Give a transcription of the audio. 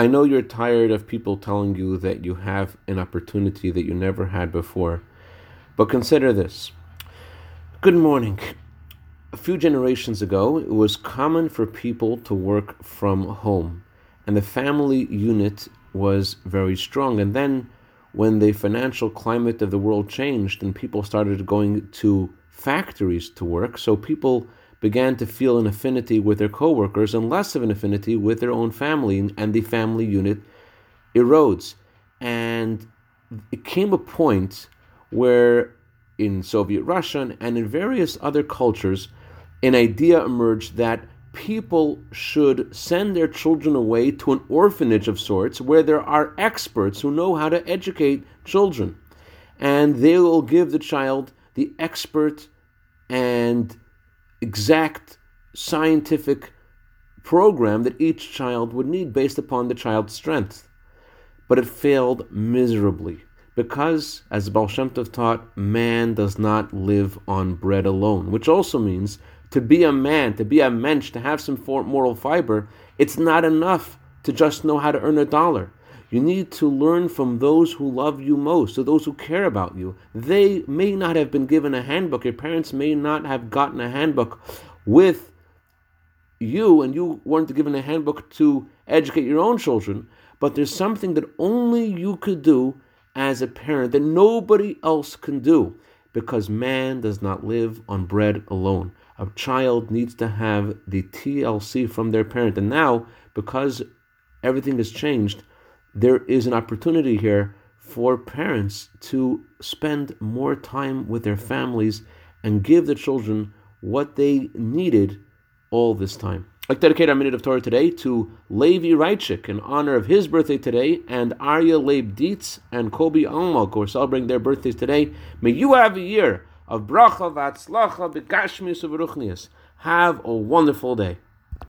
I know you're tired of people telling you that you have an opportunity that you never had before, but consider this. Good morning. A few generations ago, it was common for people to work from home, and the family unit was very strong. And then, when the financial climate of the world changed and people started going to factories to work, so people began to feel an affinity with their coworkers and less of an affinity with their own family, and the family unit erodes. And it came a point where in Soviet Russia and in various other cultures, an idea emerged that people should send their children away to an orphanage of sorts where there are experts who know how to educate children. And they will give the child the expert and exact scientific program that each child would need based upon the child's strength. But it failed miserably because, as Baal Shem Tov taught, man does not live on bread alone, which also means to be a man, to be a mensch, to have some moral fiber, it's not enough to just know how to earn a dollar. You need to learn from those who love you most, or those who care about you. They may not have been given a handbook. Your parents may not have gotten a handbook with you, and you weren't given a handbook to educate your own children. But there's something that only you could do as a parent that nobody else can do because man does not live on bread alone. A child needs to have the TLC from their parent. And now, because everything has changed, there is an opportunity here for parents to spend more time with their families and give the children what they needed all this time. To dedicate our minute of Torah today to Levi Reitchik in honor of his birthday today, and Arya Leib Dietz and Kobe Almog who are celebrating their birthdays today. May you have a year of bracha v'atzlacha b'gashmius of Have a wonderful day.